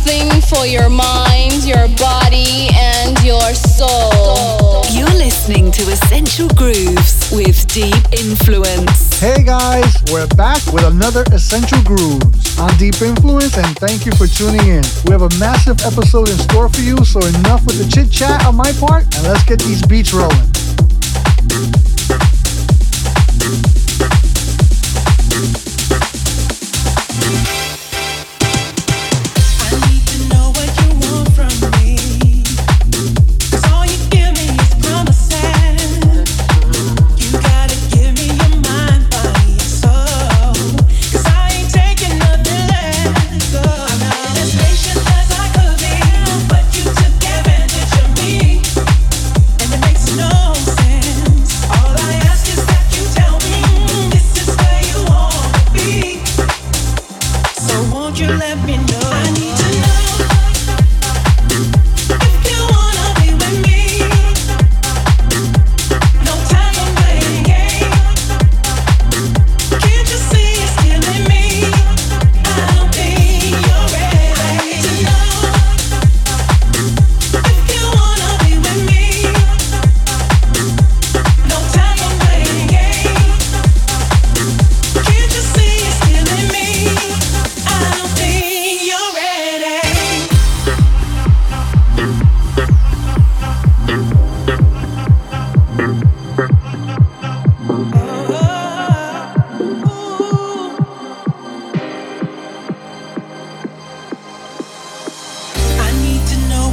something for your mind, your body, and your soul. You're listening to Essential Grooves with Deep Influence. Hey guys, we're back with another Essential Grooves on Deep Influence, and thank you for tuning in. We have a massive episode in store for you, so enough with the chit chat on my part, and let's get these beats rolling.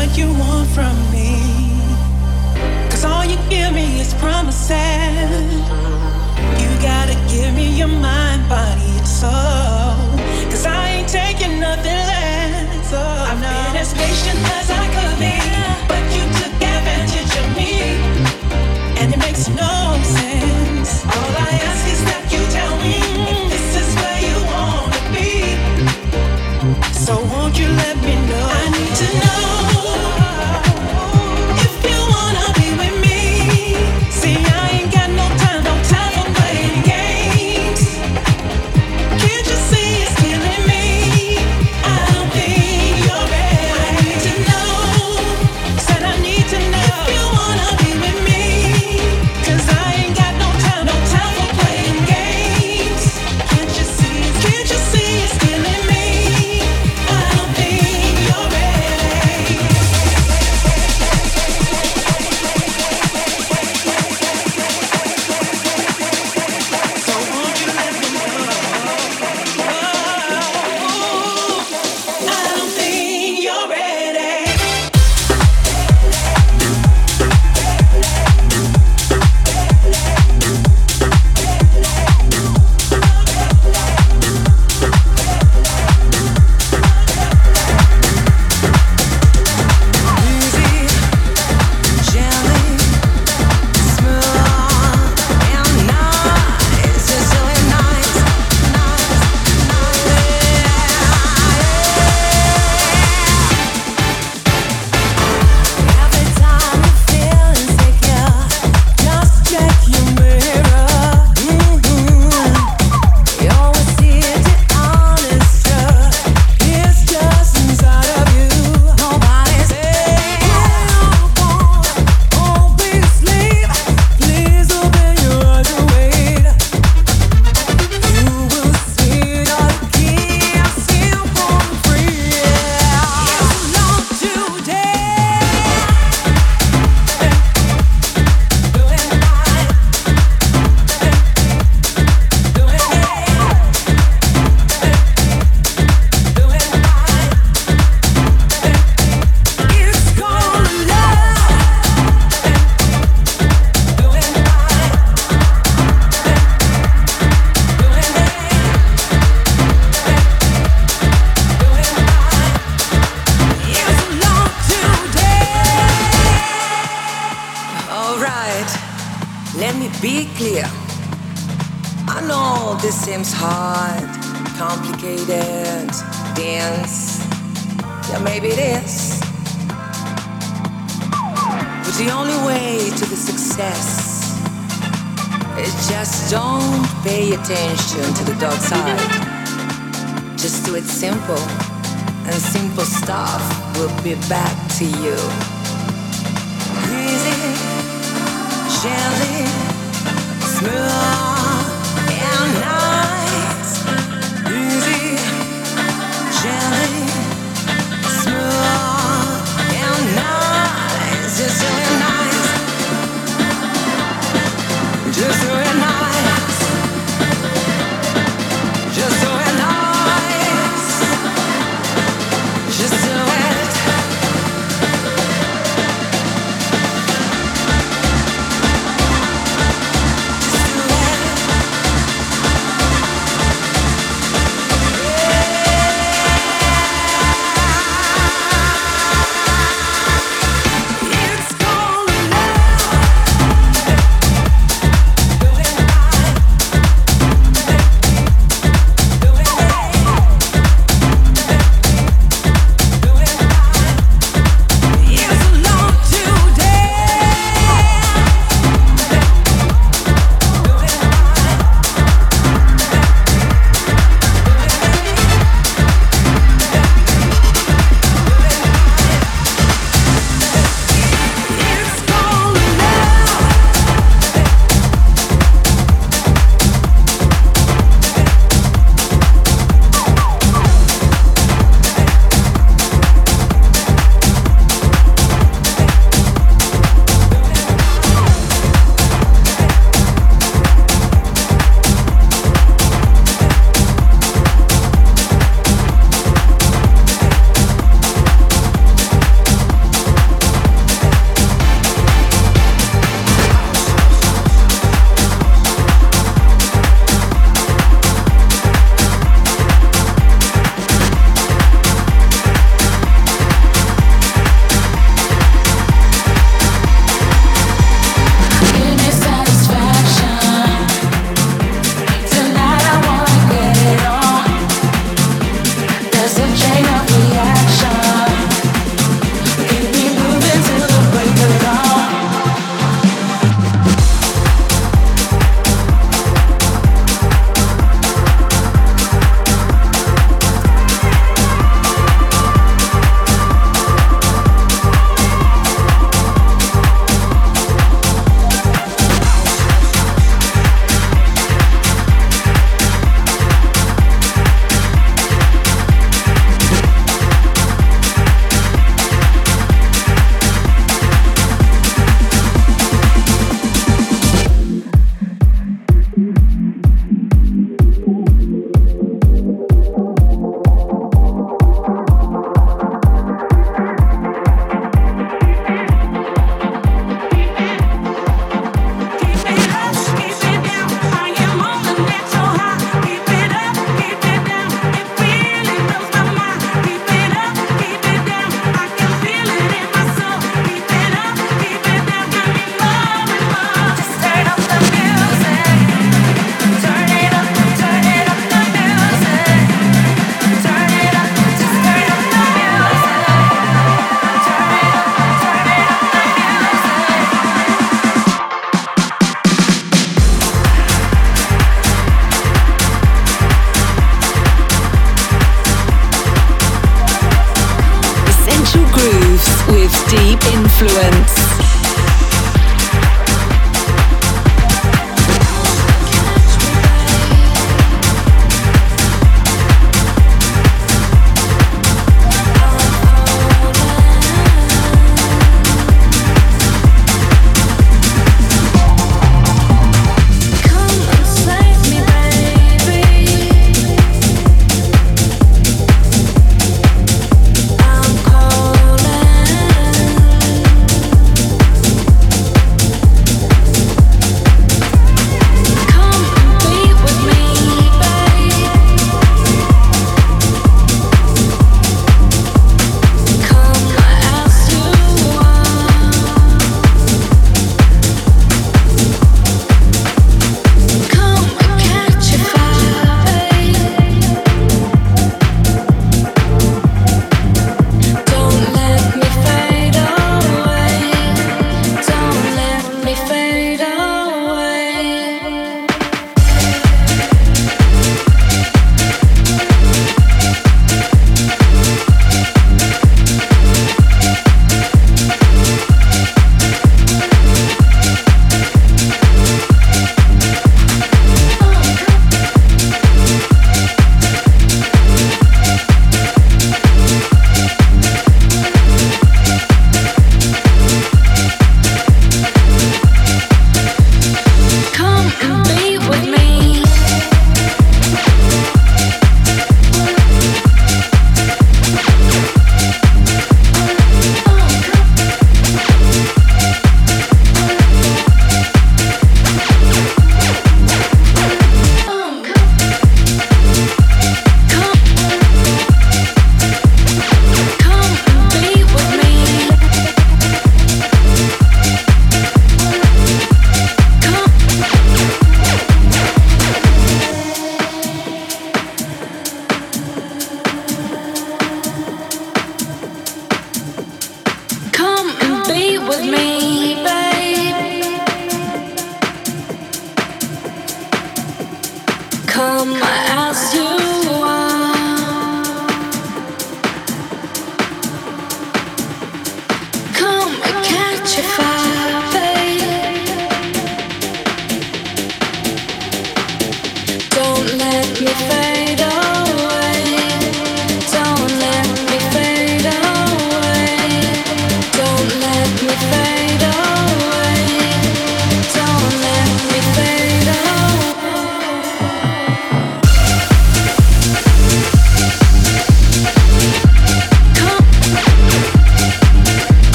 what you want from me. Cause all you give me is promises. You gotta give me your mind, body, and soul.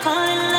calling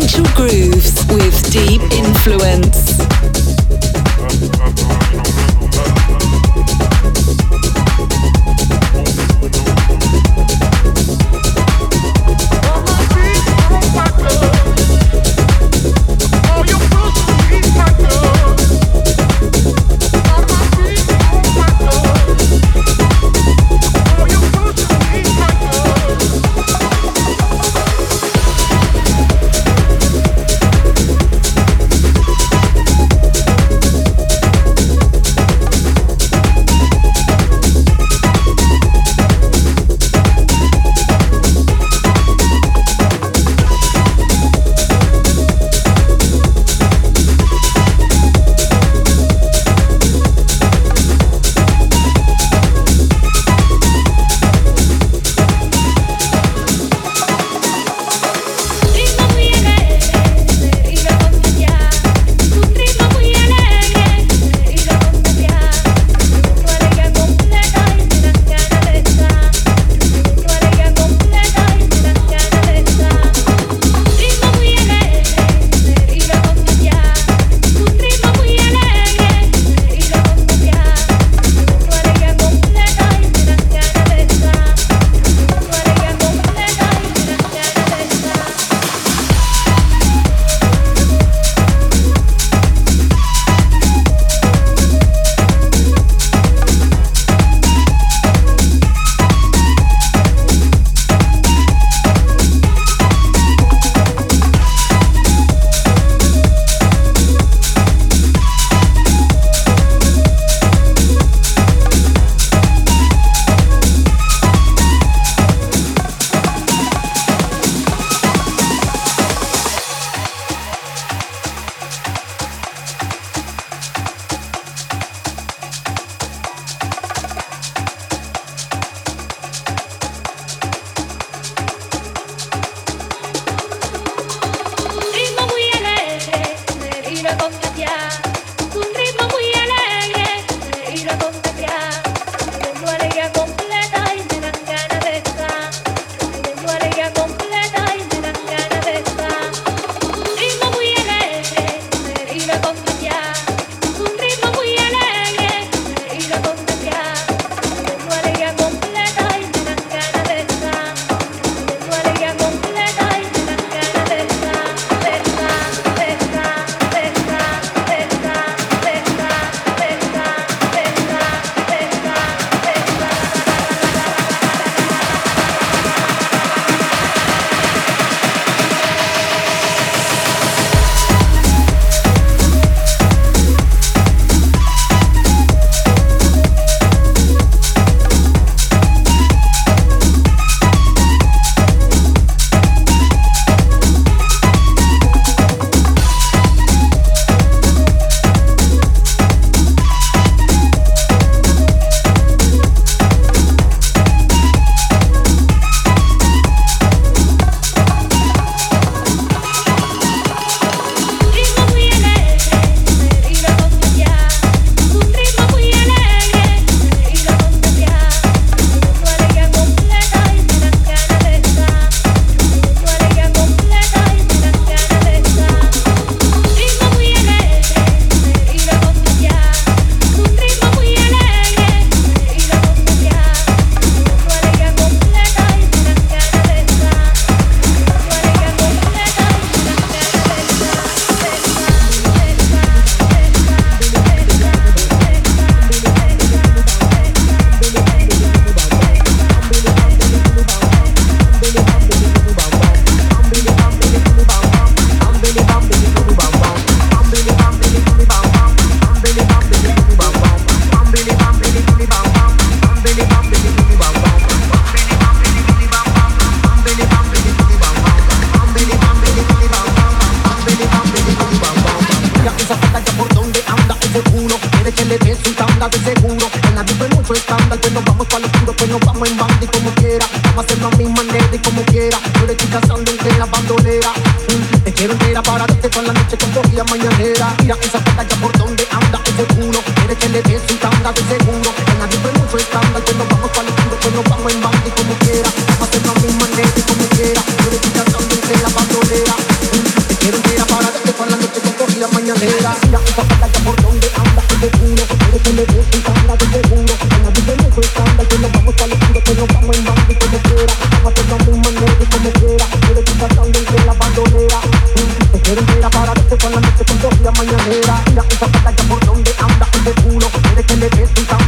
Essential Grooves with deep influence.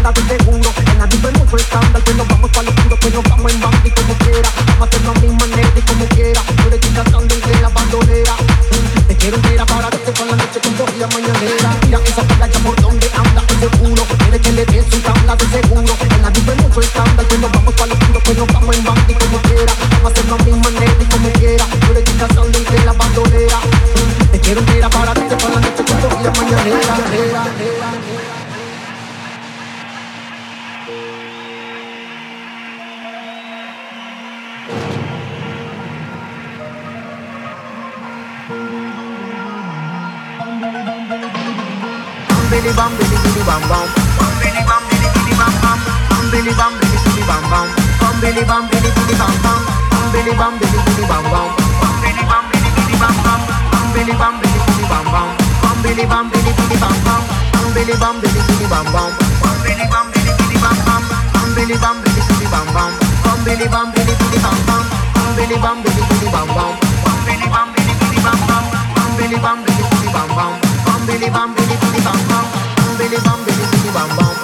banda desde uno En la nube mucho escándalo. Pues nos vamos pa' lo puro Pues nos vamos en banda y como quiera. Vamos a hacerlo a mi manera y como quiera. Yo le estoy cantando en la bandolera. Te quiero entera para verte con la noche con corrida mañanera. Mira esa playa por donde anda ese culo Tiene que le des un tabla de seguro. En la nube mucho escándalo. Pues nos vamos pa' lo puro Pues nos vamos en banda y como quiera. Vamos a hacerlo a mi bam bam. Bam billy bam, billy billy bam bam. Bam billy bam, billy billy bam bam. Bam billy bam, billy billy bam bam. Bam billy bam, billy billy bam bam. Bam billy bam, billy billy bam bam. Bam billy bam, billy billy bam bam. Bam billy bam, billy billy bam bam. Bam billy bam, billy billy bam bam. Bam billy bam, billy billy bam bam. Bam billy bam, billy billy bam bam. Bam billy bam, billy billy bam bam. Bam billy bam, billy billy bam bam. Bam billy bam, billy billy bam bam. Bam billy bam, billy billy bam bam. Bam billy bam, billy billy bam bam. Bam billy bam, bam, bam,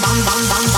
bam, bam, Bam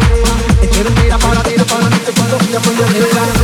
Cuando te vas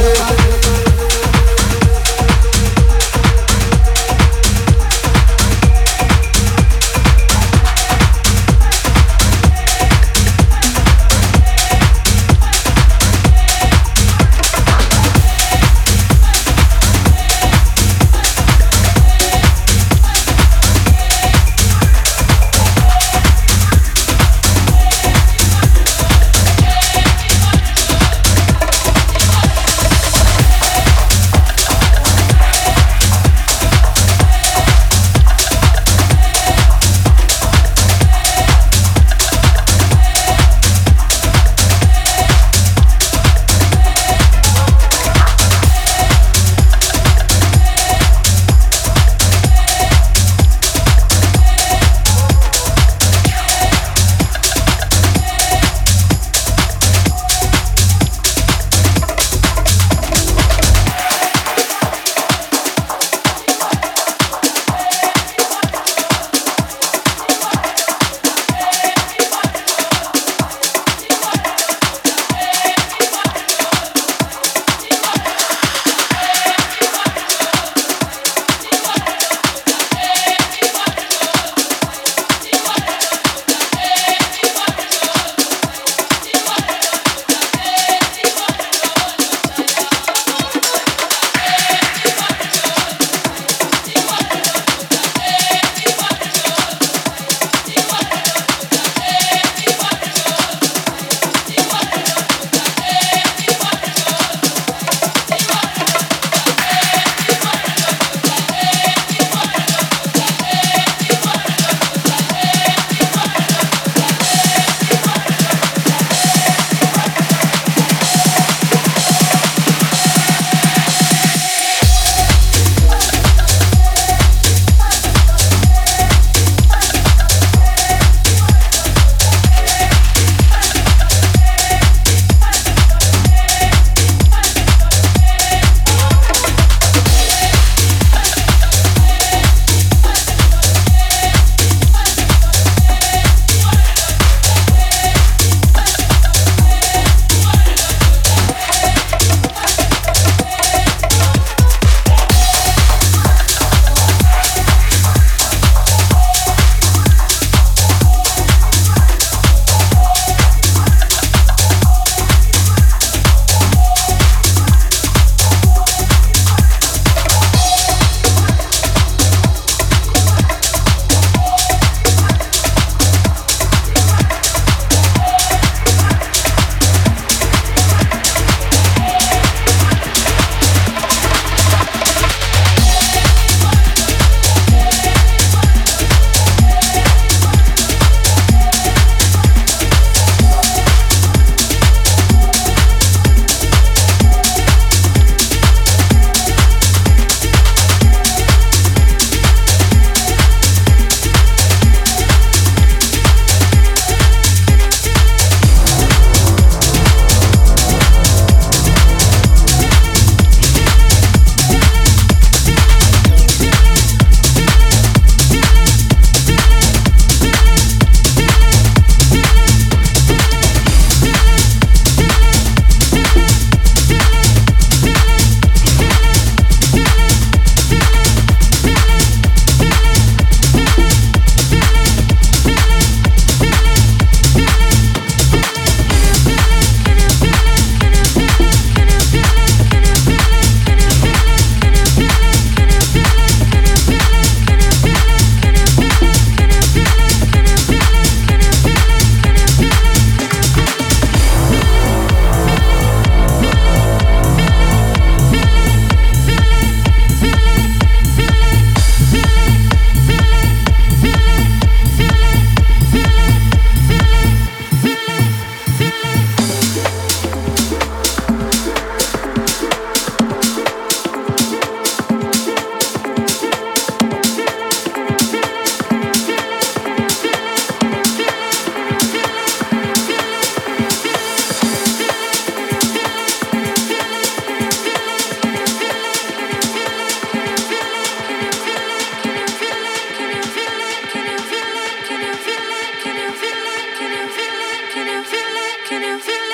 if feel.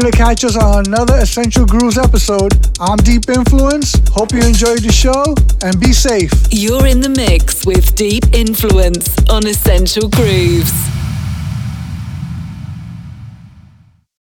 Sure to catch us on another Essential Grooves episode. I'm Deep Influence. Hope you enjoyed the show and be safe. You're in the mix with Deep Influence on Essential Grooves.